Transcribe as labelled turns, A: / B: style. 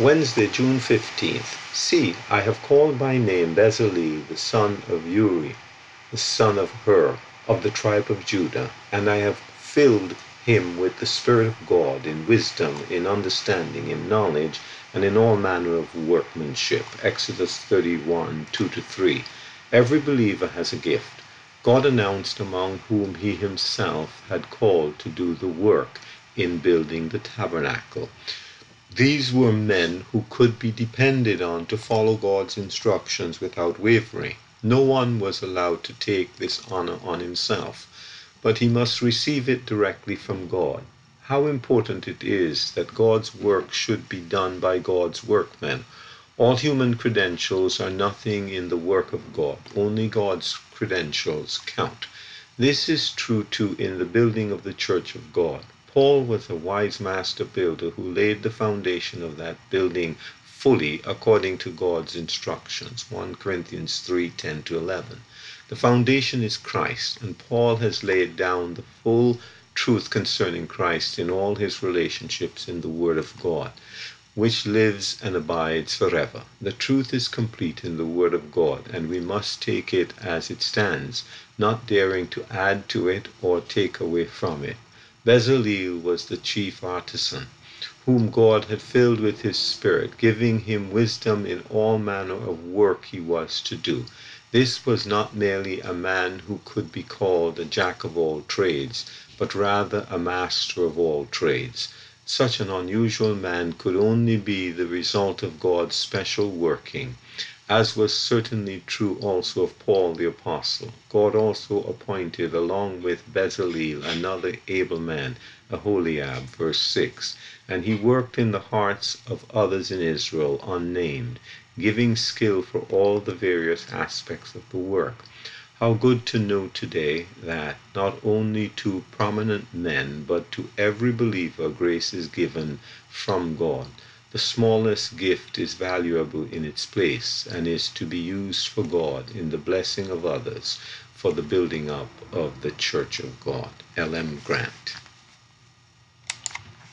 A: Wednesday, June 15th. See, I have called by name Bezalel, the son of Uri, the son of Hur, of the tribe of Judah, and I have filled him with the Spirit of God, in wisdom, in understanding, in knowledge, and in all manner of workmanship. Exodus 31 2 3. Every believer has a gift. God announced among whom he himself had called to do the work in building the tabernacle. These were men who could be depended on to follow God's instructions without wavering. No one was allowed to take this honor on himself, but he must receive it directly from God. How important it is that God's work should be done by God's workmen. All human credentials are nothing in the work of God. Only God's credentials count. This is true too in the building of the church of God. Paul was a wise master builder who laid the foundation of that building fully according to God's instructions. 1 Corinthians 3 10 to 11. The foundation is Christ, and Paul has laid down the full truth concerning Christ in all his relationships in the Word of God, which lives and abides forever. The truth is complete in the Word of God, and we must take it as it stands, not daring to add to it or take away from it. Bezalel was the chief artisan, whom God had filled with his Spirit, giving him wisdom in all manner of work he was to do. This was not merely a man who could be called a jack of all trades, but rather a master of all trades. Such an unusual man could only be the result of God's special working as was certainly true also of Paul the Apostle. God also appointed along with Bezalel another able man, Aholiab, verse 6, and he worked in the hearts of others in Israel, unnamed, giving skill for all the various aspects of the work. How good to know today that not only to prominent men, but to every believer, grace is given from God. The smallest gift is valuable in its place and is to be used for God in the blessing of others for the building up of the Church of God. L. M. Grant.